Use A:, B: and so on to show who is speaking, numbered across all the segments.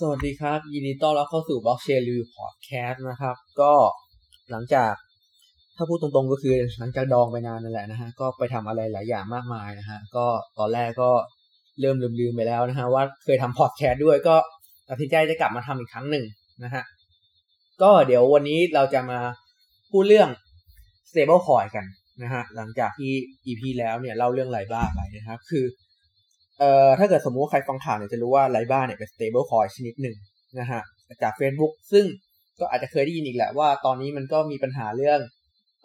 A: สวัสดีครับ ยินดีต้อนรับเข้าสู่ Blockchain Review Podcast นะครับ ก็หลังจากถ้าพูดตรงๆก็คือหลังจากดองไปนานนั่นแหละนะฮะก็ไปทำอะไรหลายอย่างมากมายนะฮะก็ตอนแรกก็เริ่มลืมๆไปแล้วนะฮะว่าเคยทำพอดแคสต์ด้วยก็ตัดสินใจจะกลับมาทำอีกครั้งหนึ่งนะฮะก็เดี๋ยววันนี้เราจะมาพูดเรื่อง stable coin กันนะฮะหลังจากที่ EP แล้วเนี่ยเล่าเรื่องไลบ้างไปนะครับ คือ เอ่อถ้าเกิดสมมุติว่าใครฟังข่าวเนี่ยจะรู้ว่าไลบ้าเนี่ยเป็น stable coin ชนิดหนึ่งนะฮะจาก Facebook ซึ่งก็อาจจะเคยได้ยินอีกแหละว่าตอนนี้มันก็มีปัญหาเรื่อง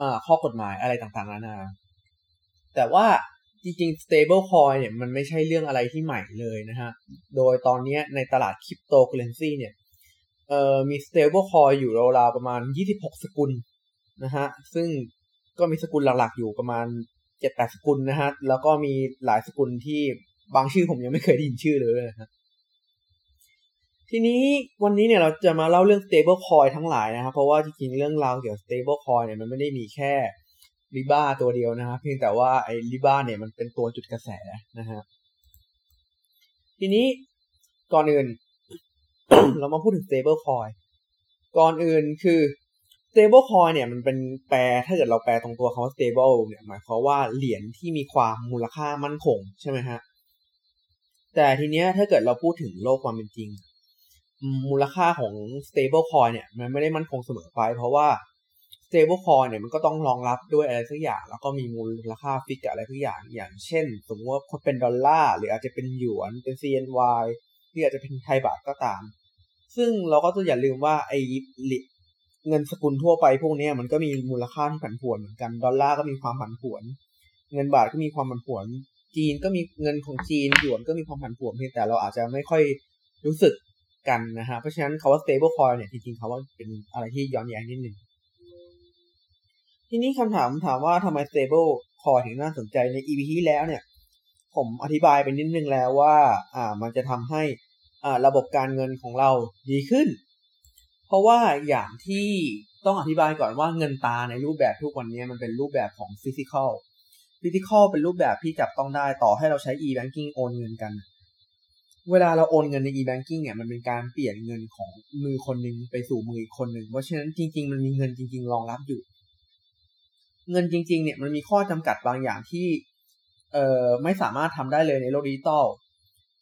A: อข้อกฎหมายอะไรต่างๆนานา แต่ว่าจริงๆ stable coin เนี่ยมันไม่ใช่เรื่องอะไรที่ใหม่เลยนะฮะ โดยตอนนี้ในตลาดคริปโตเคอเรนซีเนี่ยเอ่อมี stable coin อยู่ราวๆประมาณ 26 สกุลนะฮะ ซึ่งก็มีสกุลหลักๆอยู่ประมาณ 7-8 สกุลนะฮะ แล้วก็มีหลายสกุลที่ บางชื่อผมยังไม่เคยได้ยินชื่อเลยนะฮะทีนี้วันนี้เนี่ยเราจะมาเล่าเรื่อง stable coin ทั้งหลายนะครับ เพราะว่าจริงๆเรื่องราวเกี่ยวกับ stable coin เนี่ยมันไม่ได้มีแค่ริบ้าตัวเดียวนะครับ เพียงแต่ว่าไอ้ริบ้าเนี่ยมันเป็นตัวจุดกระแสนะฮะทีนี้ก่อนอื่น เรามาพูดถึง stable coin ก่อนอื่นคือ stable coin เนี่ยมันเป็นแปลถ้าเกิดเราแปลตรงตัวคำว่า stable เนี่ยหมายความว่าเหรียญที่มีความมูลค่ามั่นคงใช่ไหมฮะ แต่ทีเนี้ยถ้าเกิดเราพูดถึงโลกความเป็นจริง มูลค่าของ stable coin เนี่ย มันไม่ได้มั่นคงเสมอไป เพราะว่า stable coin เนี่ยมันก็ต้องรองรับด้วยอะไรสักอย่าง แล้วก็มีมูลค่าฟิกอะไรสักอย่าง อย่างเช่น สมมติว่าเป็นดอลลาร์หรืออาจจะเป็นหยวนเป็น CNY หรืออาจจะเป็นไทยบาทก็ตาม ซึ่งเราก็ต้องอย่าลืมว่าไอ้เงินสกุลทั่วไปพวกนี้มันก็มีมูลค่าที่ผันผวนเหมือนกัน ดอลลาร์ก็มีความผันผวน เงินบาทก็มีความผันผวน จีนก็มีเงินของจีนหยวนก็มีความผันผวนเพียงแต่เราอาจจะไม่ค่อยรู้สึกกันนะฮะ เพราะฉะนั้นคาว่า stable coin เนี่ยจริงๆคาว่าเป็นอะไรที่ย้อนแย้งนิดนึงทีนี้คำถามถามว่าทำไม stable coin ถึงน่าสนใจใน EP ที่แล้วเนี่ย ผมอธิบายไปนิดนึงแล้วว่า อ่ามันจะทำให้อ่าระบบการเงินของเราดีขึ้น เพราะว่าอย่างที่ต้องอธิบายก่อนว่าเงินตาในรูปแบบทุกวันนี้มันเป็นรูปแบบของ physical ฟิสิกอล เป็นรูปแบบที่จับต้องได้ต่อให้เราใช้ e-banking โอนเงินกัน เวลาเราโอนเงินใน e-banking เนี่ยมันเป็นการเปลี่ยนเงินของมือคนหนึ่งไปสู่มืออีกคนหนึ่งเพราะฉะนั้นจริง ๆ มันมีเงินจริง ๆ รองรับอยู่ เงินจริง ๆ เนี่ยมันมีข้อจำกัดบางอย่างที่เอ่อไม่สามารถทำได้เลยในโลกดิจิตอล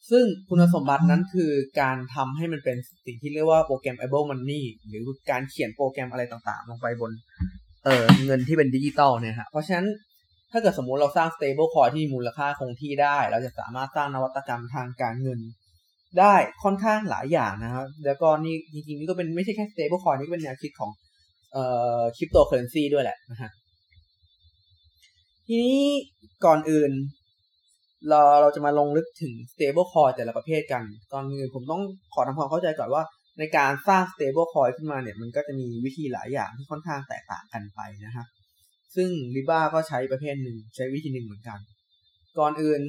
A: ซึ่งคุณสมบัตินั้นคือการทำให้มันเป็นสิ่งที่เรียกว่าโปรแกรม able money หรือการเขียนโปรแกรมอะไรต่างๆ ลงไปบนเอ่อเงินที่เป็นดิจิตอลเนี่ยฮะเพราะฉะนั้น ถ้าเกิดสมมุติเราสร้าง stable coin ที่มีมูลค่าคงที่ได้ เราจะสามารถสร้างนวัตกรรมทางการเงิน ได้ค่อนข้างหลายอย่างนะครับ แล้วก็นี่จริงๆนี่ก็เป็นไม่ใช่แค่ stable coin นี่เป็นแนวคิดของเอ่อ cryptocurrency ด้วยแหละนะฮะทีนี้ก่อนอื่น เราเราจะมาลงลึกถึง stable coin แต่ละประเภทกัน ก่อนอื่นผมต้องขอทำความเข้าใจก่อนว่าในการสร้าง stable coin ขึ้นมาเนี่ย มันก็จะมีวิธีหลายอย่างที่ค่อนข้างแตกต่างกันไปนะฮะ ซึ่ง r i b a ก็ใช้ประเภทหนึ่งใช้วิธีหนึ่งเหมือนกัน ก่อนอื่น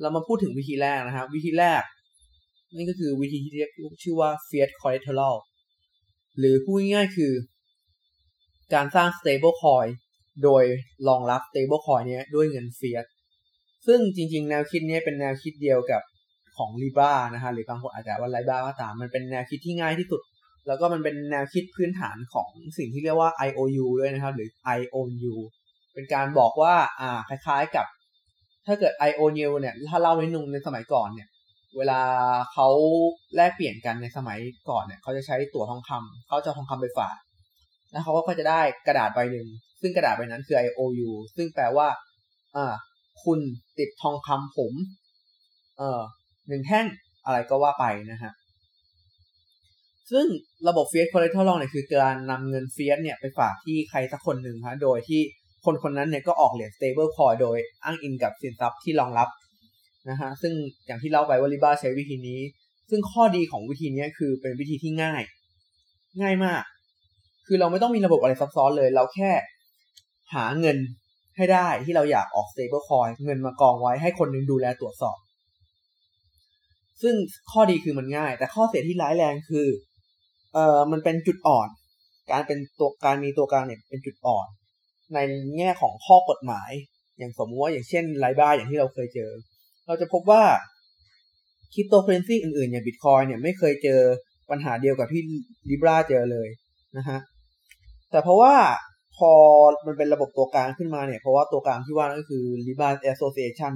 A: เรามาพูดถึงวิธีแรกนะครับ วิธีแรกนี่ก็คือวิธีที่เรียกชื่อว่า fiat collateral หรือพูดง่ายๆคือ การสร้าง stable coin โดยรองรับ stable coin นี้ด้วยเงิน fiat ซึ่งจริงๆ แนวคิดนี้เป็นแนวคิดเดียวกับของ Libra นะฮะหรือบางคนอาจจะว่า Libra ก็ตามมันเป็นแนวคิดที่ง่ายที่สุด แล้วก็มันเป็นแนวคิดพื้นฐานของสิ่งที่เรียกว่า IOU ด้วยนะครับ หรือ IOU เป็นการบอกว่าอ่าคล้ายๆกับ ถ้าเกิด IOU เนี่ย ถ้าเล่าไว้นุ่งในสมัยก่อนเนี่ย เวลาเขาแลกเปลี่ยนกันในสมัยก่อนเนี่ยเขาจะใช้ตั๋วทองคำเขาจะทองคำไปฝากแล้วเขาก็จะได้กระดาษใบหนึ่งซึ่งกระดาษใบนั้นคือ IOU ซึ่งแปลว่าอ่าคุณติดทองคำผม เอ่อหนึ่งแท่งอะไรก็ว่าไปนะฮะ ซึ่งระบบเฟียสคอลเล t ทอลเนี่ยคือการนำเงิน fiat เนี่ยไปฝากที่ใครสักคนหนึ่งฮะโดยที่คนคนนั้นเนี่ยก็ออกเหรียญ stable coin โดยอ้างอิงกับสินทรัพย์ที่รองรับนะฮะซึ่งอย่างที่เล่าไปว่าลิบ้าใช้วิธีนี้ ซึ่งข้อดีของวิธีนี้คือเป็นวิธีที่ง่าย ง่ายมาก คือเราไม่ต้องมีระบบอะไรซับซ้อนเลย เราแค่หาเงินให้ได้ที่เราอยากออก stable coin เงินมากองไว้ให้คนนึงดูแลตรวจสอบ ซึ่งข้อดีคือมันง่าย แต่ข้อเสียที่ร้ายแรงคือ เอ่อมันเป็นจุดอ่อน การเป็นตัวการมีตัวกลางเนี่ยเป็นจุดอ่อน ในแง่ของข้อกฎหมาย อย่างสมมติว่าอย่างเช่นไลบ้าอย่างที่เราเคยเจอ เราจะพบว่าคริปโตเคอเรนซีอื่นๆอย่างบิตคอยเนี่ยไม่เคยเจอปัญหาเดียวกับที่ลิบราเจอเลยนะฮะแต่เพราะว่าพอมันเป็นระบบตัวกลางขึ้นมาเนี่ย เพราะว่าตัวกลางที่ว่านั่นก็คือ Libra Association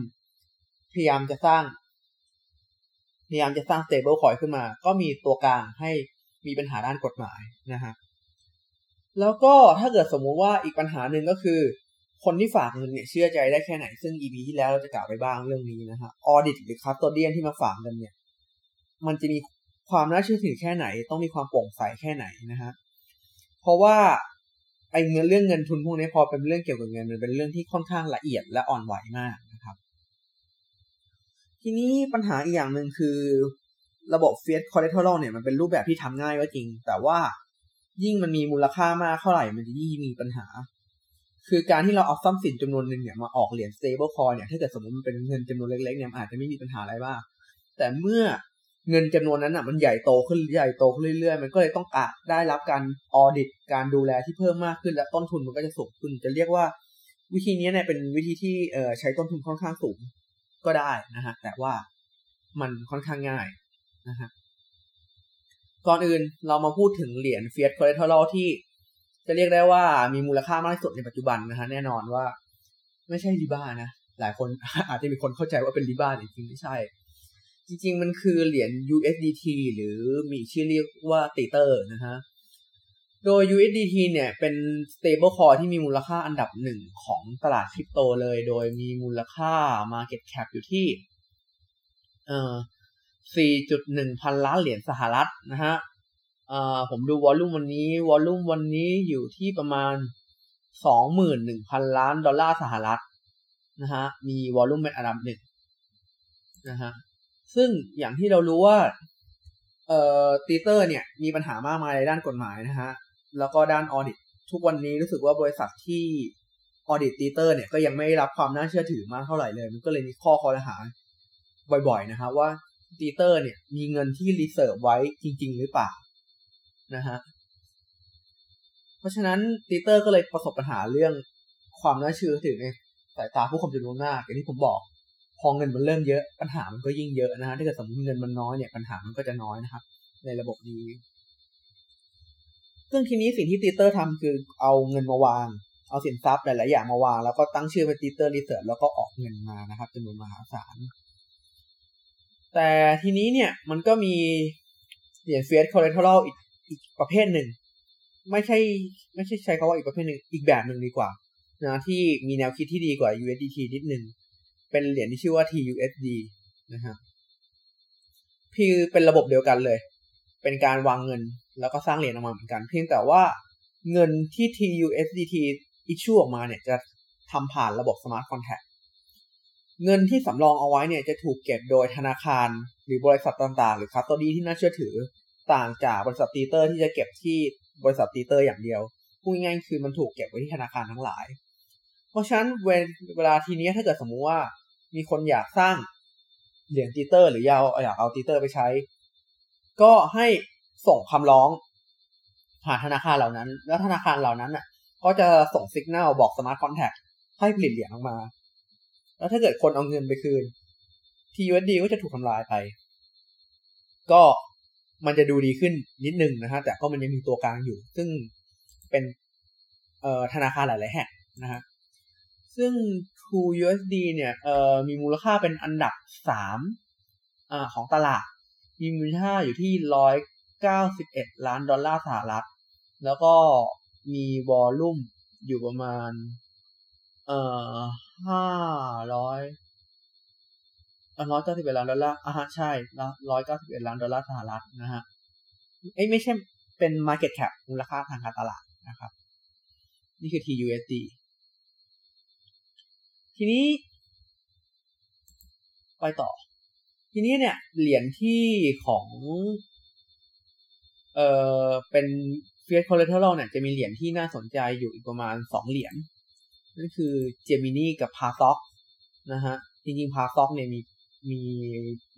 A: พยายามจะสร้าง พยายามจะสร้าง stable coin ขึ้นมา ก็มีตัวกลางให้ มีปัญหาด้านกฎหมายนะฮะแล้วก็ถ้าเกิดสมมุติว่าอีกปัญหาหนึ่งก็คือ คนที่ฝากเงินเนี่ยเชื่อใจได้แค่ไหน ซึ่ง EP ที่แล้วเราจะกล่าวไปบ้างเรื่องนี้นะฮะออดิตหรือคัสโตเดียนที่มาฝากเงินเนี่ย มันจะมีความน่าเชื่อถือแค่ไหน ต้องมีความโปร่งใสแค่ไหนนะฮะเพราะว่าไอ้เงินเรื่องเงินทุนพวกนี้พอเป็นเรื่องเกี่ยวกับเงินมันเป็นเรื่องที่ค่อนข้างละเอียดและอ่อนไหวมากนะครับ ทีนี้ปัญหาอีกอย่างหนึ่งคือ ระบบ fiat collateral เนี่ยมันเป็นรูปแบบที่ทำง่ายก็จริง แต่ว่ายิ่งมันมีมูลค่ามากเท่าไหร่มันจะยิ่งมีปัญหา คือการที่เราเอาทรัพย์สินจำนวนหนึ่งเนี่ยมาออกเหรียญ stable coin เนี่ยถ้าเกิดสมมติมันเป็นเงินจำนวนเล็กๆเนี่ยอาจจะไม่มีปัญหาอะไรบ้างแต่เมื่อเงินจำนวนนั้นอะมันใหญ่โตขึ้นใหญ่โตขึ้นเรื่อยๆ มันก็เลยต้องอะได้รับการออดิตการดูแลที่เพิ่มมากขึ้นและต้นทุนมันก็จะสูงขึ้น จะเรียกว่าวิธีนี้เนี่ยเป็นวิธีที่เอ่อใช้ต้นทุนค่อนข้างสูงก็ได้นะฮะแต่ว่ามันค่อนข้างง่าย นะฮะก่อนอื่นเรามาพูดถึงเหรียญ Fiat Collateral ที่จะเรียกได้ว่ามีมูลค่ามากที่สุดในปัจจุบันนะฮะแน่นอนว่า ไม่ใช่ริบ้านะหลายคนอาจจะมีคนเข้าใจว่าเป็นริบ้าจริงๆไม่ใช่ จริง ๆ มันคือเหรียญ USDT หรือมีชื่อเรียกว่าตีเตอร์นะฮะโดย USDT เนี่ยเป็น stable coin ที่มีมูลค่าอันดับหนึ่งของตลาดคริปโตเลย โดยมีมูลค่า market cap อยู่ที่ เอ่อ 4.1 พันล้านเหรียญสหรัฐนะฮะผมดูวอลลุ่มวันนี้ วอลลุ่มวันนี้อยู่ที่ประมาณ 21,000 ล้านดอลลาร์สหรัฐนะฮะ มีวอลลุ่มเป็นอันดับหนึ่งนะฮะ ซึ่งอย่างที่เรารู้ว่า เอ่อ Tether เนี่ย มีปัญหามากมายในด้านกฎหมายนะฮะ แล้วก็ด้าน audit ทุกวันนี้รู้สึกว่าบริษัทที่ audit Tether เนี่ยก็ยังไม่รับความน่าเชื่อถือมากเท่าไหร่เลย มันก็เลยมีข้อคอรหาบ่อยๆนะครับว่า Tether เนี่ย มีเงินที่ reserve ไว้จริง ๆ หรือเปล่านะฮะเพราะฉะนั้น Tether ก็เลยประสบปัญหาเรื่องความน่าเชื่อถือในสายตาผู้คนจำนวนมากอย่างที่ผมบอก พอเงินมันเริ่มเยอะปัญหามันก็ยิ่งเยอะนะฮะถ้าเกิดสมมติเงินมันน้อยเนี่ยปัญหามันก็จะน้อยนะครับ ในระบบนี้ ซึ่งทีนี้สิ่งที่ Tether ทำคือเอาเงินมาวาง เอาสินทรัพย์หลาย ๆ อย่างมาวาง แล้วก็ตั้งชื่อเป็น Tether reserve แล้วก็ออกเงินมานะครับจำนวนมหาศาล แต่ทีนี้เนี่ยมันก็มีเหรียญ fiat collateral อีกอีกประเภทหนึ่ง ไม่ใช่ไม่ใช่ใช้คำว่าอีกประเภทหนึ่งอีกแบบหนึ่งดีกว่านะที่มีแนวคิดที่ดีกว่า USDT นิดนึง เป็นเหรียญที่ชื่อว่า TUSD นะฮะคือเป็นระบบเดียวกันเลย เป็นการวางเงินแล้วก็สร้างเหรียญออกมาเหมือนกัน เพียงแต่ว่าเงินที่ TUSDT issue ออกมาเนี่ยจะทำผ่านระบบ Smart Contract เงินที่สำรองเอาไว้เนี่ยจะถูกเก็บโดยธนาคาร หรือบริษัทต่าง ๆ หรือคัสโตดีที่น่าเชื่อถือต่างจากบริษัทตีเตอร์ที่จะเก็บที่บริษัท Tether อย่างเดียวพูดง่ายๆคือมันถูกเก็บไว้ที่ธนาคารทั้งหลาย เพราะฉะนั้นเวลาทีนี้ถ้าเกิดสมมุติว่ามีคนอยากสร้างเหรียญ Tether หรือยาอยากเอา Tether ไปใช้ ก็ให้ส่งคำร้องผ่านธนาคารเหล่านั้น แล้วธนาคารเหล่านั้นอะก็จะส่งสัญญาณบอก smart contract ให้ผลิตเหรียญออกมา แล้วถ้าเกิดคนเอาเงินไปคืน TUSD ก็จะถูกทำลายไป ก็มันจะดูดีขึ้นนิดนึงนะฮะแต่ก็มันยังมีตัวกลางอยู่ ซึ่งเป็นเอ่อธนาคารหลายๆแห่งนะฮะซึ่ง True USD เนี่ยเอ่อมีมูลค่าเป็นอันดับสามอ่าของตลาด มีมูลค่าอยู่ที่ร้อยเก้าสิบเอ็ดล้านดอลลาร์สหรัฐ แล้วก็มีวอลลุ่มอยู่ประมาณเอ่อ ห้าร้อยร้อยเก้าสิบเอ็ดล้านดอลลาร์อ่าใช่ร้อยเก้าสิบเอ็ดล้านดอลลาร์สหรัฐนะฮะเอ้ไม่ใช่เป็น market cap มูลค่าทางการตลาดนะครับ นี่คือ TUSD ทีนี้ ไปต่อ ทีนี้เนี่ย เหรียญที่ของ เอ่อ เป็น Fiat Collateral เนี่ย จะมีเหรียญที่น่าสนใจอยู่อีกประมาณสองเหรียญ นั่นคือ Gemini กับ p a s o k นะฮะจริงๆ p a s o k เนี่ยมีมี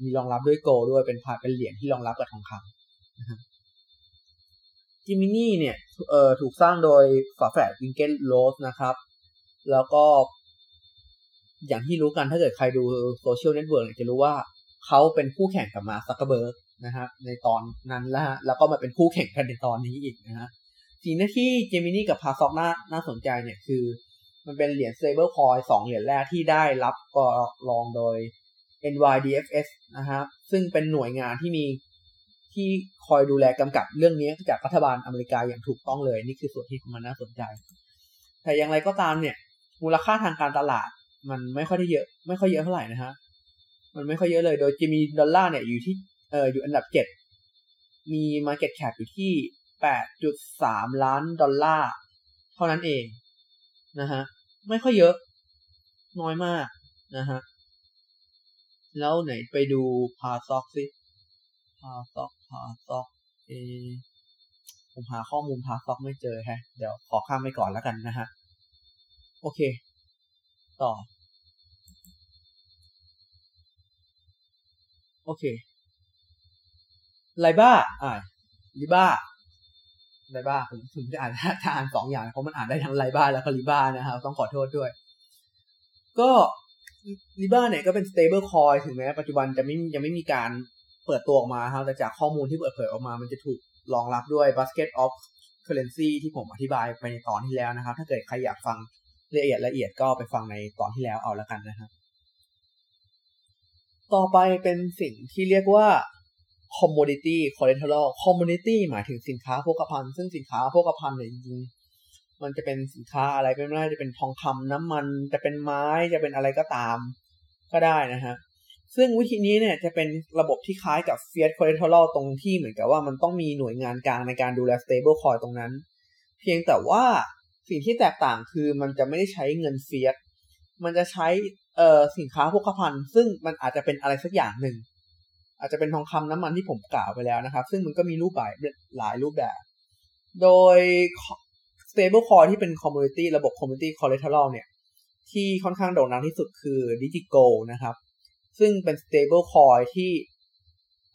A: มีรองรับด้วยโกด้วยเป็นพาเป็นเหรียญที่รองรับกับทองคำนะฮะ Gemini เนี่ยเอ่อถูกสร้างโดยฝาแฝด Winklevoss นะครับ แล้วก็ อย่างที่รู้กันถ้าเกิดใครดู Social Network จะรู้ว่าเขาเป็นคู่แข่งกับ Mark Zuckerberg นะฮะในตอนนั้นแล้วฮะแล้วก็มาเป็นคู่แข่งกันในตอนนี้อีกนะฮะสิ่งที่ Gemini กับ Paxos น่าน่าสนใจเนี่ยคือ มันเป็นเหรียญ stable coin สองเหรียญแรกที่ได้รับการรับรองโดย NYDFS นะครับ ซึ่งเป็นหน่วยงานที่มีที่คอยดูแลกำกับเรื่องนี้จากรัฐบาลอเมริกาอย่างถูกต้องเลย นี่คือส่วนที่มันน่าสนใจ แต่อย่างไรก็ตามเนี่ย มูลค่าทางการตลาด มันไม่ค่อยได้เยอะ ไม่ค่อยเยอะเท่าไหร่นะฮะ มันไม่ค่อยเยอะเลย โดยจะมีดอลลาร์เนี่ยอยู่ที่เอออยู่อันดับเจ็ดมี Market Cap อยู่ที่แปดจุดสามล้านดอลลาร์ เท่านั้นเอง นะฮะไม่ค่อยเยอะ น้อยมากนะฮะแล้วไหนไปดูพาซ็อกสิพาซ็อกพาซ็อกเอผมหาข้อมูลพาซ็อกไม่เจอฮะ เดี๋ยวขอข้ามไปก่อนแล้วกันนะฮะ โอเค ต่อ โอเคไลบ้าอ่าลิบ้า ไลบ้าผมผมจะอ่านถ้าอ่านสองอย่างเพราะมันอ่านได้ทั้งไลบ้าแล้วก็ลิบ้านะครับ ต้องขอโทษด้วย ก็ลิบ้าเนี่ยก็เป็น stable coin ถึงแม้ปัจจุบันจะไม่ยังไม่มีการเปิดตัวออกมาครับแต่จากข้อมูลที่เปิดเผยออกมา มันจะถูกรองรับด้วย basket of currency ที่ผมอธิบายไปในตอนที่แล้วนะครับ ถ้าเกิดใครอยากฟังละเอียดละเอียดก็ไปฟังในตอนที่แล้วเอาแล้วกันนะครับ ต่อไปเป็นสิ่งที่เรียกว่า commodity collateral commodity หมายถึงสินค้าโภคภัณฑ์ ซึ่งสินค้าโภคภัณฑ์เนี่ยจริงมันจะเป็นสินค้าอะไรไม่ได้จะเป็นทองคำน้ำมัน จะเป็นไม้จะเป็นอะไรก็ตาม ก็ได้นะฮะซึ่งวิธีนี้เนี่ยจะเป็นระบบที่คล้ายกับ fiat collateral ตรงที่เหมือนกับว่ามันต้องมีหน่วยงานกลางในการดูแล stable coin ตรงนั้น เพียงแต่ว่าสิ่งที่แตกต่างคือมันจะไม่ได้ใช้เงิน fiat มันจะใช้เอ่อสินค้าโภคภัณฑ์ ซึ่งมันอาจจะเป็นอะไรสักอย่างหนึ่ง อาจจะเป็นทองคำน้ำมันที่ผมกล่าวไปแล้วนะครับ ซึ่งมันก็มีรูปแบบหลายรูปแบบ โดย stable coin ที่เป็น community ระบบ community collateral เนี่ย ที่ค่อนข้างโด่งดังที่สุดคือ Digigo นะครับ ซึ่งเป็น stable coin ที่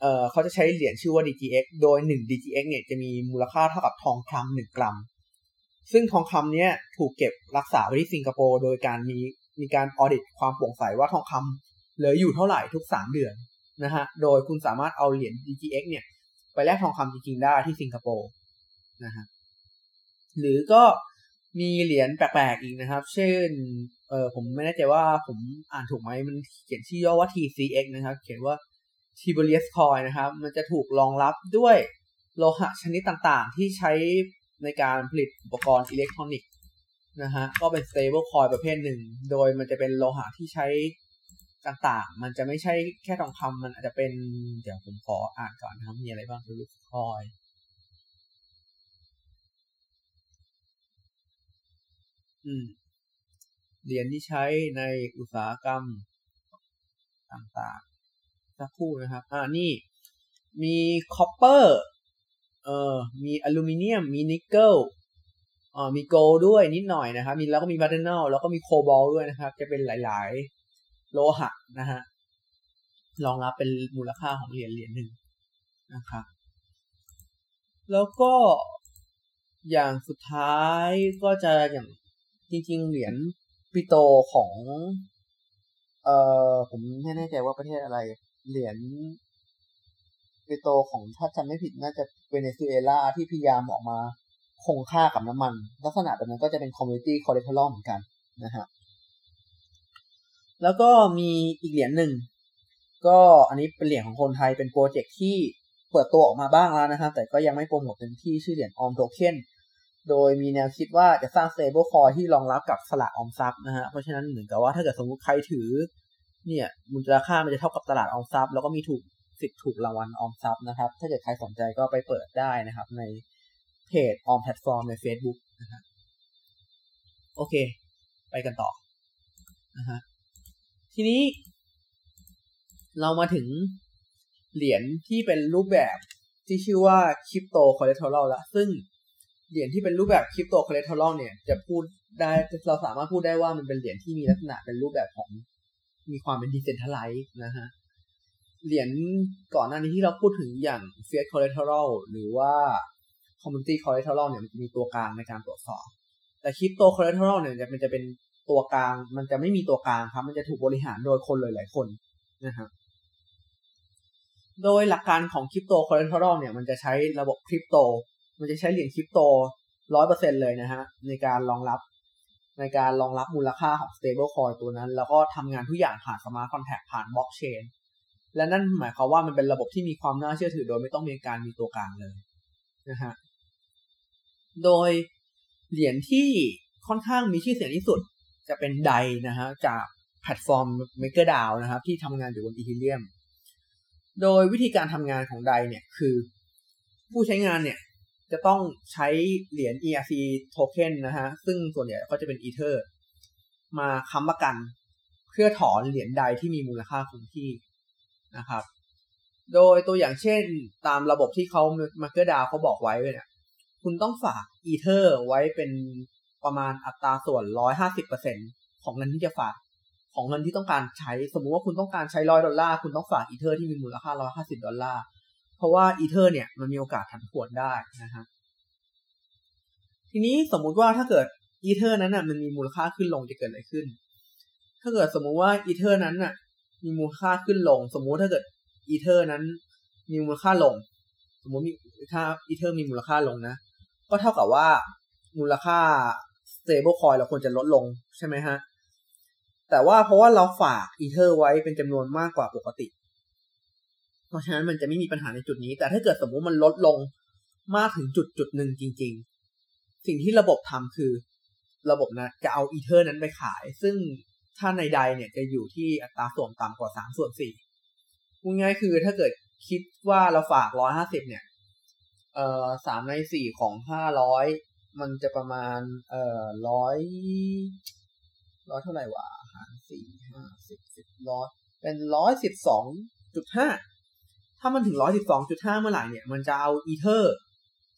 A: เอ่อเขาจะใช้เหรียญชื่อว่า DGX โดย 1 DGX เนี่ยจะมีมูลค่าเท่ากับทองคำ1กรัม ซึ่งทองคำเนี้ยถูกเก็บรักษาไว้ที่สิงคโปร์โดยการมีมีการออเดตความโปร่งใสว่าทองคำเหลืออยู่เท่าไหร่ทุก 3 เดือน นะฮะ โดยคุณสามารถเอาเหรียญ DGX เนี่ย ไปแลกทองคำจริงๆได้ที่สิงคโปร์นะฮะ หรือก็มีเหรียญแปลกๆอีกนะครับ เช่น เออผมไม่แน่ใจว่าผมอ่านถูกไหม มันเขียนชื่อย่อว่า TCX นะครับ เขียนว่า Tiberius Coin นะครับ มันจะถูกรองรับด้วยโลหะชนิดต่างๆ ที่ใช้ในการผลิตอุปกรณ์อิเล็กทรอนิกส์นะฮะ ก็เป็น stable coin ประเภทหนึ่ง โดยมันจะเป็นโลหะที่ใช้ ต่างๆ มันจะไม่ใช่แค่ทองคำมันอาจจะเป็นเดี๋ยวผมขออ่านก่อนนะครับมีอะไรบ้าง Tiberius Coin อืมเหรียญที่ใช้ในอุตสาหกรรมต่างๆสักครู่นะครับ อ่านี่ มี copper เอ่อมีอลูมิเนียม มีนิกเกิลอ่ามี gold ด้วยนิดหน่อยนะครับ มีแล้วก็มีบัตเทอร์นลแล้วก็มี cobalt ด้วยนะครับ จะเป็นหลายๆ โลหะนะฮะรองรับเป็นมูลค่าของเหรียญเหรียญหนึ่งนะครับแล้วก็อย่างสุดท้ายก็จะอย่างจริง ๆ เหรียญปิโตของ เอ่อผมไม่แน่ใจว่าประเทศอะไร เหรียญปิโตของถ้าจำไม่ผิดน่าจะเวเนซุเอลาที่พยายามออกมาคงค่ากับน้ำมัน ลักษณะแบบนั้นก็จะเป็น community collateral เหมือนกันนะฮะ แล้วก็มีอีกเหรียญหนึ่ง ก็อันนี้เป็นเหรียญของคนไทยเป็นโปรเจกต์ที่เปิดตัวออกมาบ้างแล้วนะครับ แต่ก็ยังไม่โปรโมทเต็มที่ชื่อเหรียญออมโทเค็นโดยมีแนวคิดว่าจะสร้าง stable coin ที่รองรับกับสลากออมทรัพย์นะฮะ เพราะฉะนั้นเหมือนกับว่าถ้าเกิดสมมติใครถือ เนี่ยมูลค่ามันจะเท่ากับตลาดออมทรัพย์ แล้วก็มีถูกสิทธิ์ถูกรางวัลออมทรัพย์นะครับ ถ้าเกิดใครสนใจก็ไปเปิดได้นะครับ ในเพจออมแพลตฟอร์มใน Facebook นะฮะโอเค ไปกันต่อนะฮะ ทีนี้ เรามาถึงเหรียญที่เป็นรูปแบบที่ชื่อว่า crypto collateral ละซึ่งเหรียญที่เป็นรูปแบบ crypto collateral เนี่ยจะพูดได้เราสามารถพูดได้ว่ามันเป็นเหรียญที่มีลักษณะเป็นรูปแบบของมีความเป็น decentralized นะฮะเหรียญก่อนหน้านี้ที่เราพูดถึงอย่าง fiat collateral หรือว่า commodity collateral เนี่ยมันจะมีตัวกลางในการตรวจสอบ แต่ crypto collateral เนี่ยมันจะเป็น ตัวกลาง มันจะไม่มีตัวกลางครับ มันจะถูกบริหารโดยคนหลายๆคนนะครับโดยหลักการของ crypto collateral เนี่ยมันจะใช้ระบบคริปโต มันจะใช้เหรียญคริปโตร้อยเปอร์เซ็นเลยนะฮะในการรองรับในการรองรับมูลค่าของ stable coin ตัวนั้น แล้วก็ทำงานทุกอย่างผ่าน smart contract ผ่านบล็อกเชนและนั่นหมายความว่ามันเป็นระบบที่มีความน่าเชื่อถือโดยไม่ต้องมีการมีตัวกลางเลยนะฮะโดยเหรียญที่ค่อนข้างมีชื่อเสียงที่สุด จะเป็น DAI นะฮะจากแพลตฟอร์ม MakerDAO นะครับ ที่ทำงานอยู่บน Ethereum โดยวิธีการทำงานของ DAI เนี่ยคือ ผู้ใช้งานเนี่ยจะต้องใช้เหรียญ ERC token นะฮะ ซึ่งส่วนใหญ่ก็จะเป็นอีเทอร์มาค้ำประกัน เพื่อถอนเหรียญ DAI ที่มีมูลค่าคงที่นะครับ โดยตัวอย่างเช่นตามระบบที่เขา MakerDAO เขาบอกไว้เนี่ยคุณต้องฝากอีเทอร์ไว้เป็น ประมาณอัตราส่วน150%ของเงินที่จะฝาก ของเงินที่ต้องการใช้ สมมุติว่าคุณต้องการใช้ร้อยดอลลาร์คุณต้องฝากอีเทอร์ที่มีมูลค่า150ดอลลาร์เพราะว่าอีเทอร์เนี่ยมันมีโอกาสผันผวนได้นะฮะทีนี้สมมุติว่าถ้าเกิดอีเทอร์นั้นน่ะมันมีมูลค่าขึ้นลงจะเกิดอะไรขึ้น ถ้าเกิดสมมุติว่าอีเทอร์นั้นน่ะมีมูลค่าขึ้นลง สมมุติถ้าเกิดอีเทอร์นั้น มีมูลค่าลง สมมติมีถ้าอีเทอร์มีมูลค่าลงนะ ก็เท่ากับว่ามูลค่า stable coin เราควรจะลดลงใช่ไหมฮะ แต่ว่าเพราะว่าเราฝากอีเทอร์ไว้เป็นจำนวนมากกว่าปกติ เพราะฉะนั้นมันจะไม่มีปัญหาในจุดนี้ แต่ถ้าเกิดสมมุติมันลดลงมากถึงจุดจุดหนึ่งจริง ๆ สิ่งที่ระบบทำคือ ระบบนะจะเอาอีเทอร์นั้นไปขาย ซึ่งถ้าในใดเนี่ยจะอยู่ที่อัตราส่วนต่ำกว่าสามส่วนสี่พูดง่ายคือถ้าเกิดคิดว่าเราฝากร้อยห้าสิบเนี่ย เอ่อสามในสี่ของห้าร้อย มันจะประมาณ เอ่อร้อยร้อยเท่าไหร่วะหารสี่ห้าสิบสิบร้อยเป็นร้อยสิบสองจุดห้าถ้ามันถึงร้อยสิบสองจุดห้าเมื่อไหร่เนี่ย มันจะเอาอีเทอร์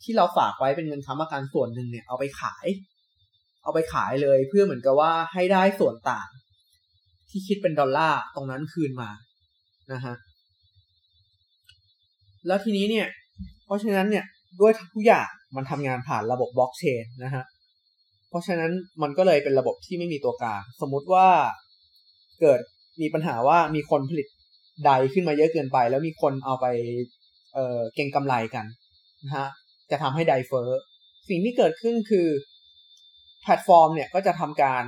A: ที่เราฝากไว้เป็นเงินค้ำประกันส่วนหนึ่งเนี่ยเอาไปขาย เอาไปขายเลยเพื่อเหมือนกับว่าให้ได้ส่วนต่าง ที่คิดเป็นดอลลาร์ตรงนั้นคืนมานะฮะแล้วทีนี้เนี่ย เพราะฉะนั้นเนี่ยด้วยทุกอย่าง มันทำงานผ่านระบบบล็อกเชนนะฮะเพราะฉะนั้นมันก็เลยเป็นระบบที่ไม่มีตัวกลาง สมมุติว่าเกิดมีปัญหาว่ามีคนผลิตใดขึ้นมาเยอะเกินไป แล้วมีคนเอาไปเออเก่งกำไรกันนะฮะจะทำให้ไดเฟอร์สิ่งที่เกิดขึ้นคือแพลตฟอร์มเนี่ยก็จะทำการ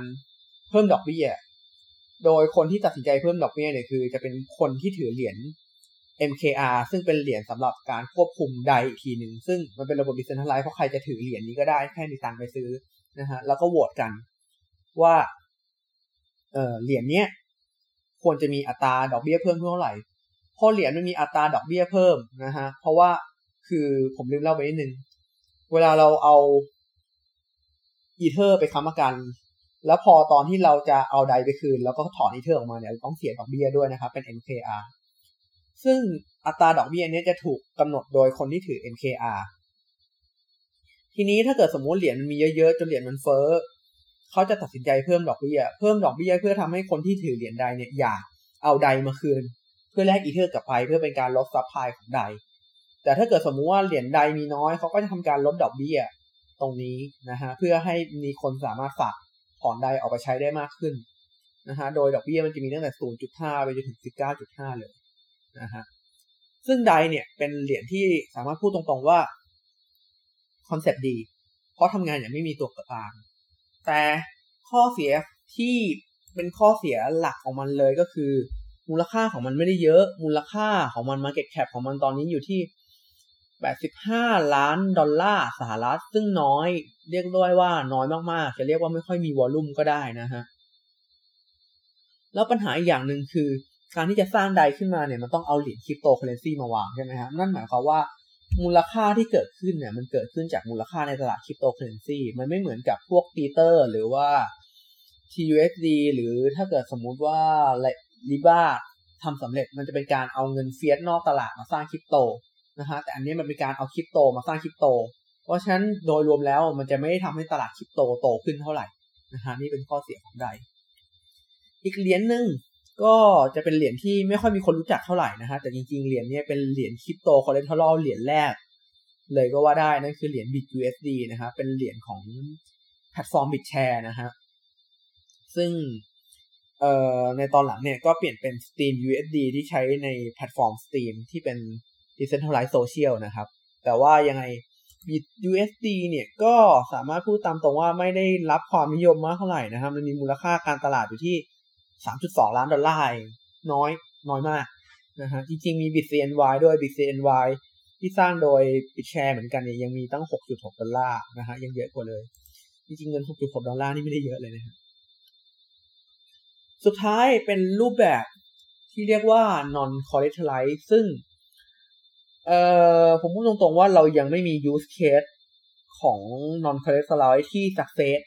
A: เพิ่มดอกเบี้ย โดยคนที่ตัดสินใจเพิ่มดอกเบี้ยเนี่ยคือ จะเป็นคนที่ถือเหรียญ MKR ซึ่งเป็นเหรียญสำหรับการควบคุมใดอีกทีหนึ่งซึ่งมันเป็นระบบดิจิทัลไลซ์เพราะใครจะถือเหรียญนี้ก็ได้แค่มีตังไปซื้อนะฮะแล้วก็โหวตกันว่าเออเหรียญเนี้ยควรจะมีอัตราดอกเบี้ยเพิ่มเท่าไหร่พอเหรียญมันมีอัตราดอกเบี้ยเพิ่มนะฮะเพราะว่าคือผมลืมเล่าไปนิดนึง เวลาเราเอาอีเทอร์ไปค้ำประกัน แล้วพอตอนที่เราจะเอา DAI ไปคืน แล้วก็ถอนอีเทอร์ออกมาเนี่ยต้องเสียดอกเบี้ยด้วยนะครับเป็น MKR ซึ่งอัตราดอกเบี้ยนี้จะถูกกำหนดโดยคนที่ถือ MKR ทีนี้ถ้าเกิดสมมติเหรียญมันมีเยอะๆจนเหรียญมันเฟ้อเขาจะตัดสินใจเพิ่มดอกเบี้ยเพิ่มดอกเบี้ยเพื่อทำให้คนที่ถือเหรียญ DAI เนี่ยอยากเอา DAI มาคืน เพื่อแลกอีเทอร์กลับไปเพื่อเป็นการลด supply ของ DAI แต่ถ้าเกิดสมมุติว่าเหรียญ DAI มีน้อยเขาก็จะทำการลดดอกเบี้ยตรงนี้นะฮะเพื่อให้มีคนสามารถฝากถอน DAI ออกไปใช้ได้มากขึ้นนะฮะโดยดอกเบี้ยมันจะมีตั้งแต่ 0.5 ไปจนถึง 19.5 เลย นะฮะซึ่ง DAI เนี่ยเป็นเหรียญที่สามารถพูดตรงๆว่าคอนเซปต์ดี เพราะทำงานอย่างไม่มีตัวกลาง แต่ข้อเสียที่เป็นข้อเสียหลักของมันเลยก็คือ มูลค่าของมันไม่ได้เยอะ มูลค่าของมัน Market Cap ของมันตอนนี้อยู่ที่ 85 ล้านดอลลาร์สหรัฐ ซึ่งน้อยเรียกด้วยว่าน้อยมากๆ จะเรียกว่าไม่ค่อยมี volume ก็ได้นะฮะ แล้วปัญหาอีกอย่างหนึ่งคือ การที่จะสร้าง DAI ขึ้นมาเนี่ยมันต้องเอาเหรียญคริปโตเคอเรนซีมาวางใช่ไหมฮะนั่นหมายความว่ามูลค่าที่เกิดขึ้นเนี่ยมันเกิดขึ้นจากมูลค่าในตลาดคริปโตเคอเรนซีมันไม่เหมือนกับพวก Tether หรือว่า TUSD หรือถ้าเกิดสมมุติว่า Libra ทำสำเร็จมันจะเป็นการเอาเงิน fiat นอกตลาดมาสร้างคริปโตนะฮะแต่อันนี้มันเป็นการเอาคริปโตมาสร้างคริปโต เพราะฉะนั้นโดยรวมแล้วมันจะไม่ได้ทำให้ตลาดคริปโตโตขึ้นเท่าไหร่นะฮะนี่เป็นข้อเสียของ DAI อีกเหรียญหนึ่ง ก็จะเป็นเหรียญที่ไม่ค่อยมีคนรู้จักเท่าไหร่นะฮะแต่จริงๆเหรียญนี้เป็นเหรียญ crypto collateral เหรียญแรก เลยก็ว่าได้นั่นคือเหรียญ BitUSD นะครับเป็นเหรียญของแพลตฟอร์ม BitShare นะฮะซึ่งเอ่อในตอนหลังเนี่ยก็เปลี่ยนเป็น Steem USD ที่ใช้ในแพลตฟอร์ม Steam ที่เป็น Decentralized Social นะครับ แต่ว่ายังไง USD เนี่ยก็สามารถพูดตามตรงว่าไม่ได้รับความนิยมมากเท่าไหร่นะครับ มันมีมูลค่าการตลาดอยู่ที่ 3.2ล้านดอลลาร์น้อยน้อยมากนะฮะจริงๆมี BitCNY ด้วย BitCNY ที่สร้างโดย BitShare เหมือนกันเนี่ยยังมีตั้ง 6.6 ดอลลาร์นะฮะยังเยอะกว่าเลย จริงๆเงิน 6.6 ดอลลาร์นี่ไม่ได้เยอะเลยนะครับสุดท้ายเป็นรูปแบบที่เรียกว่า non collateralized ซึ่ง เอ่อผมพูดตรงๆว่าเรายังไม่มี use case ของ non collateralized ที่ success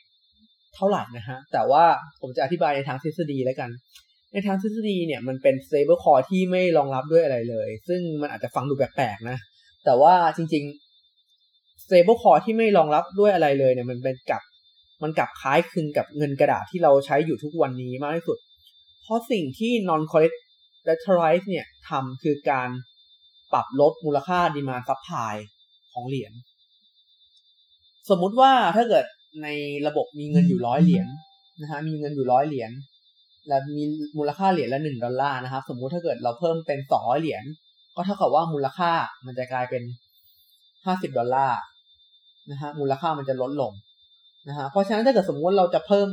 A: เท่าไหร่นะฮะ แต่ว่าผมจะอธิบายในทางทฤษฎีแล้วกัน ในทางทฤษฎีเนี่ยมันเป็น stable coin ที่ไม่รองรับด้วยอะไรเลย ซึ่งมันอาจจะฟังดูแปลกๆนะ แต่ว่าจริงๆ stable coin ที่ไม่รองรับด้วยอะไรเลยเนี่ยมันเป็นกับมันกลับคล้ายคลึงกับเงินกระดาษที่เราใช้อยู่ทุกวันนี้มากที่สุด เพราะสิ่งที่ non collateralized เนี่ยทำคือการปรับลดมูลค่า demand supply ของเหรียญ สมมุติว่าถ้าเกิด ในระบบมีเงินอยู่ร้อยเหรียญนะฮะมีเงินอยู่ร้อยเหรียญและมีมูลค่าเหรียญละหนึ่งดอลลาร์นะครับ สมมุติถ้าเกิดเราเพิ่มเป็นสองร้อยเหรียญก็เท่ากับว่ามูลค่ามันจะกลายเป็นห้าสิบดอลลาร์นะฮะมูลค่ามันจะลดลงนะฮะเพราะฉะนั้นถ้าเกิดสมมติเราจะเพิ่ม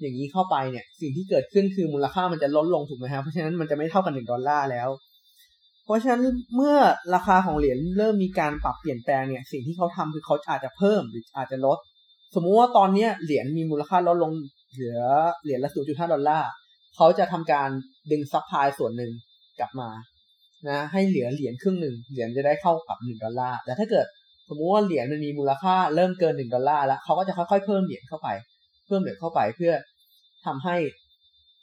A: อย่างนี้เข้าไปเนี่ย สิ่งที่เกิดขึ้นคือมูลค่ามันจะลดลงถูกไหมครับเพราะฉะนั้นมันจะไม่เท่ากันหนึ่งดอลลาร์แล้ว เพราะฉะนั้นเมื่อราคาของเหรียญเริ่มมีการปรับเปลี่ยนแปลงเนี่ย สิ่งที่เขาทำคือเขาอาจจะเพิ่มหรืออาจจะลด สมมุติว่าตอนนี้เหรียญมีมูลค่าลดลงเหลือเหรียญละ0.5ดห้าดอลลาร์เขาจะทำการดึง supply ส่วนหนึ่งกลับมานะให้เหลือเหรียญครึ่งหนึ่งเหรียญจะได้เข้ากับ1ดอลลาร์แต่ถ้าเกิดสมมุติว่าเหรียญมันมีมูลค่าเริ่มเกิน1ดอลลาร์แล้วเขาก็จะค่อยๆเพิ่มเหรียญเข้าไป เพิ่มเหรียญเข้าไปเพื่อทำให้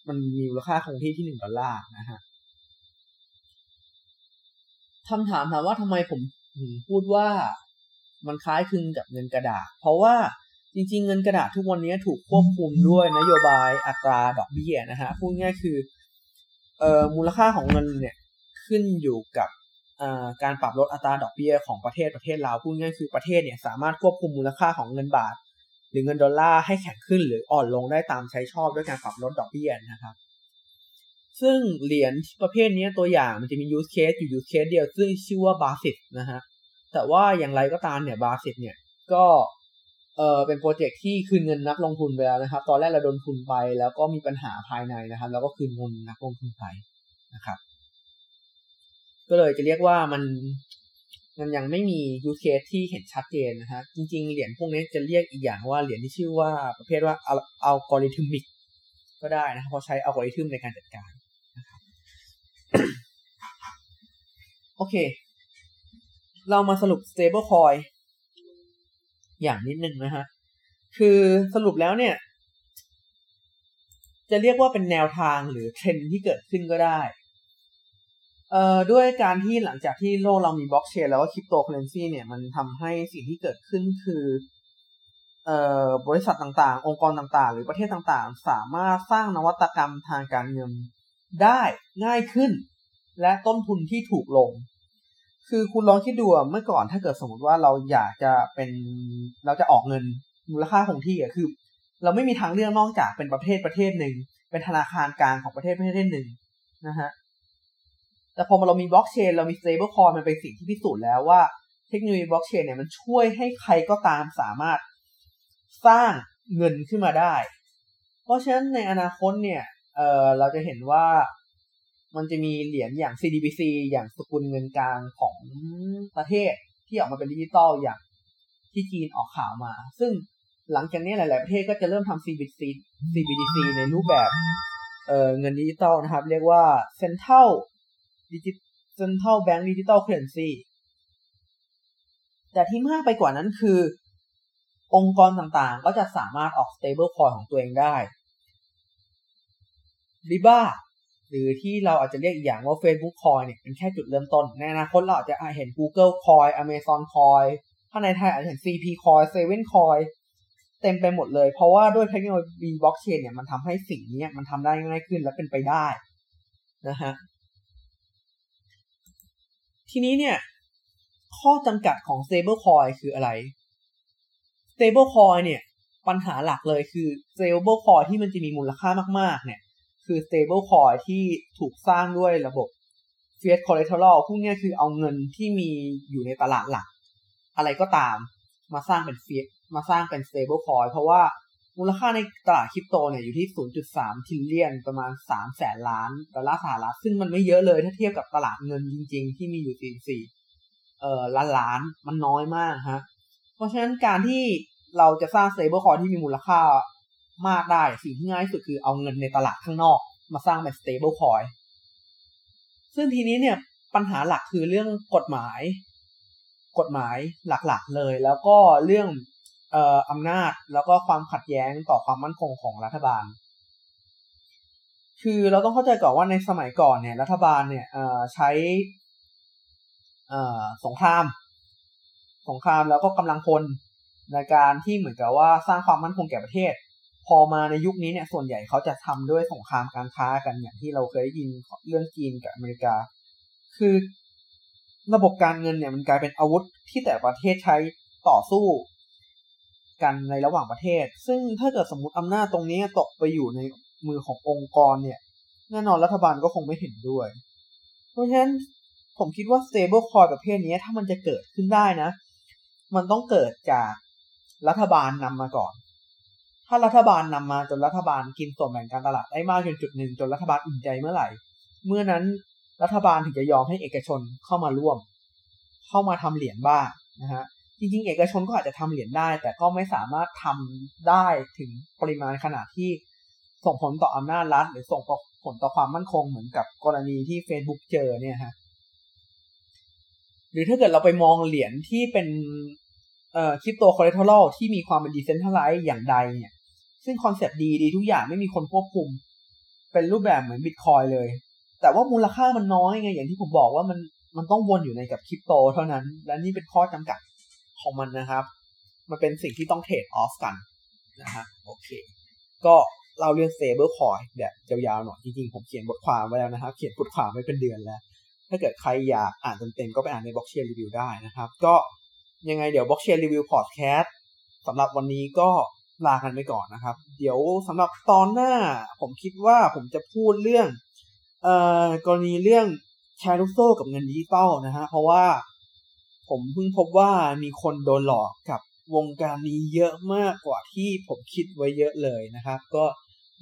A: มันมีมูลค่าคงที่ที่1ดอลลาร์นะฮะคำถามถามว่าทำไมผมถึงพูดว่ามันคล้ายคลึงกับเงินกระดาษ เพราะว่า จริงๆ เงินกระดาษทุกวันนี้ถูกควบคุมด้วยนโยบายอัตราดอกเบี้ยนะฮะพูดง่ายคือเอ่อมูลค่าของเงินเนี่ยขึ้นอยู่กับการปรับลดอัตราดอกเบี้ยของประเทศประเทศเราพูดง่ายคือประเทศเนี่ยสามารถควบคุมมูลค่าของเงินบาท หรือเงินดอลลาร์ให้แข็งขึ้นหรืออ่อนลงได้ตามใช้ชอบด้วยการปรับลดดอกเบี้ยนะครับซึ่งเหรียญประเภทนี้ตัวอย่างมันจะมี use case อยู่ use case เดียวซึ่งชื่อว่าบาสิตนะฮะแต่ว่าอย่างไรก็ตามเนี่ย Basis เนี่ยก็ เออเป็นโปรเจกต์ที่คืนเงินนักลงทุนไปแล้วนะครับ ตอนแรกเราระดมทุนไปแล้วก็มีปัญหาภายในนะครับ แล้วก็คืนเงินนักลงทุนไปนะครับ ก็เลยจะเรียกว่ามันมันยังไม่มี use case ที่เห็นชัดเจนนะฮะจริง ๆ เหรียญพวกนี้จะเรียกอีกอย่างว่าเหรียญที่ชื่อว่าประเภทว่า algorithmic ก็ได้นะครับเพราะใช้อัลกอริทึมในการจัดการนะครับโอเค เรามาสรุป stable coin อย่างนิดนึงนะฮะ คือสรุปแล้วเนี่ย จะเรียกว่าเป็นแนวทางหรือเทรนที่เกิดขึ้นก็ได้ เอ่อด้วยการที่หลังจากที่โลกเรามีบล็อกเชนแล้วก็คริปโตเคอเรนซีเนี่ยมันทำให้สิ่งที่เกิดขึ้นคือเอ่อบริษัทต่างๆ องค์กรต่างๆ หรือประเทศต่างๆ สามารถสร้างนวัตกรรมทางการเงินได้ง่ายขึ้น และต้นทุนที่ถูกลง คือคุณลองคิดดูเมื่อก่อนถ้าเกิดสมมติว่าเราอยากจะเป็นเราจะออกเงินมูลค่าคงที่อะคือ เราไม่มีทางเลือกนอกจากเป็นประเทศประเทศหนึ่งเป็นธนาคารกลางของประเทศประเทศหนึ่งนะฮะแต่พอเรามีบล็อกเชนเรามี stable coin มันเป็นสิ่งที่พิสูจน์แล้วว่าเทคโนโลยีบล็อกเชนเนี่ยมันช่วยให้ใครก็ตามสามารถสร้างเงินขึ้นมาได้ เพราะฉะนั้นในอนาคตเนี่ยเออเราจะเห็นว่า มันจะมีเหรียญอย่าง CDBC อย่างสกุลเงินกลางของประเทศที่ออกมาเป็นดิจิตอลอย่างที่จีนออกข่าวมา ซึ่งหลังจากนี้หลาย ๆ ประเทศก็จะเริ่มทำ CBDC CBDC ในรูปแบบเออเงินดิจิตอลนะครับ เรียกว่า Central Digital Central Bank Digital Currency แต่ที่มากไปกว่านั้นคือ องค์กรต่างๆ ก็จะสามารถออก stable coin ของตัวเองได้ Riba หรือที่เราอาจจะเรียกอีกอย่างว่า Facebook Coin เนี่ยเป็นแค่จุดเริ่มต้น ในอนาคตเราอาจจะเห็น Google Coin Amazon Coin ถ้าในไทยอาจจะเห็น CP Coin Seven Coin เต็มไปหมดเลย เพราะว่าด้วยเทคโนโลยีบล็อกเชนเนี่ยมันทำให้สิ่งนี้มันทำได้ง่ายขึ้นและเป็นไปได้นะฮะทีนี้เนี่ย ข้อจำกัดของ stable coin คืออะไร stable coin เนี่ย ปัญหาหลักเลยคือ stable coin ที่มันจะมีมูลค่ามาก ๆ เนี่ย คือ stable coin ที่ถูกสร้างด้วยระบบ fiat collateral พวกนี้คือเอาเงินที่มีอยู่ในตลาดหลัก อะไรก็ตามมาสร้างเป็น fiat มาสร้างเป็น stable coin เพราะว่ามูลค่าในตลาดคริปโตเนี่ยอยู่ที่ 0.3ทิลเลียน ประมาณ 3 แสนล้านดอลลาร์สหรัฐ ซึ่งมันไม่เยอะเลยถ้าเทียบกับตลาดเงินจริง ๆ ที่มีอยู่ 44เอ่อล้านล้าน มันน้อยมากฮะ เพราะฉะนั้นการที่เราจะสร้าง stable coin ที่มีมูลค่า มากได้ สิ่งที่ง่ายที่สุดคือเอาเงินในตลาดข้างนอก มาสร้างเป็น stable coin ซึ่งทีนี้เนี่ยปัญหาหลักคือเรื่องกฎหมาย กฎหมายหลักๆเลย แล้วก็เรื่องเอ่ออำนาจแล้วก็ความขัดแย้งต่อความมั่นคงของรัฐบาล คือเราต้องเข้าใจก่อนว่าในสมัยก่อนเนี่ย รัฐบาลเนี่ยเอ่อใช้เอ่อสงคราม สงครามแล้วก็กำลังพลในการที่เหมือนกับว่าสร้างความมั่นคงแก่ประเทศ พอมาในยุคนี้เนี่ยส่วนใหญ่เขาจะทำด้วยสงครามการค้ากันอย่างที่เราเคยได้ยินเรื่องจีนกับอเมริกา คือระบบการเงินเนี่ยมันกลายเป็นอาวุธที่แต่ประเทศใช้ต่อสู้กันในระหว่างประเทศ ซึ่งถ้าเกิดสมมติอำนาจตรงนี้ตกไปอยู่ในมือขององค์กรเนี่ย แน่นอนรัฐบาลก็คงไม่เห็นด้วย เพราะฉะนั้นผมคิดว่า stable coin ประเภทนี้ถ้ามันจะเกิดขึ้นได้นะ มันต้องเกิดจากรัฐบาลนำมาก่อน ถ้ารัฐบาลนำมาจนรัฐบาลกินส่วนแบ่งการตลาดได้มากจนจุดหนึ่งจนรัฐบาลอุ่นใจเมื่อไหร่ เมื่อนั้นรัฐบาลถึงจะยอมให้เอกชนเข้ามาร่วม เข้ามาทำเหรียญบ้างนะฮะจริงๆ เอกชนก็อาจจะทำเหรียญได้ แต่ก็ไม่สามารถทำได้ถึงปริมาณขนาดที่ส่งผลต่ออำนาจรัฐหรือส่งผลต่อความมั่นคงเหมือนกับกรณีที่ Facebook เจอเนี่ยฮะหรือถ้าเกิดเราไปมองเหรียญที่เป็นเอ่อ crypto collateral ที่มีความเป็น decentralized อย่าง DAI เนี่ย ซึ่งคอนเซปต์ดีดีทุกอย่างไม่มีคนควบคุม เป็นรูปแบบเหมือนบิตคอยน์เลย แต่ว่ามูลค่ามันน้อยไงอย่างที่ผมบอกว่ามันมันต้องวนอยู่ในกับคริปโตเท่านั้น และนี่เป็นข้อจำกัดของมันนะครับ มันเป็นสิ่งที่ต้อง trade off กันนะฮะโอเค ก็เราเรียน stablecoin แบบยาวๆหน่อยจริงๆ ผมเขียนบทความไว้แล้วนะครับ เขียนบทความไว้เป็นเดือนแล้ว ถ้าเกิดใครอยากอ่านเต็มๆก็ไปอ่านใน Blockchain Review ได้นะครับ ก็ยังไงเดี๋ยว Blockchain Review Podcast สำหรับวันนี้ก็ ลากันไปก่อนนะครับ เดี๋ยวสำหรับตอนหน้า ผมคิดว่าผมจะพูดเรื่อง เอ่อกรณีเรื่องแชร์ลูกโซ่กับเงินดิจิตอลนะฮะเพราะว่าผมเพิ่งพบว่ามีคนโดนหลอกกับวงการนี้เยอะมากกว่าที่ผมคิดไว้เยอะเลยนะครับ ก็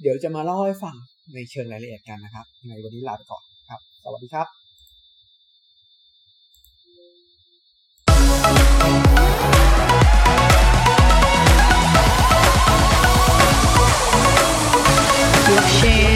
A: เดี๋ยวจะมาเล่าให้ฟังในเชิงรายละเอียดกันนะครับ ในวันนี้ลาไปก่อนครับ สวัสดีครับ share.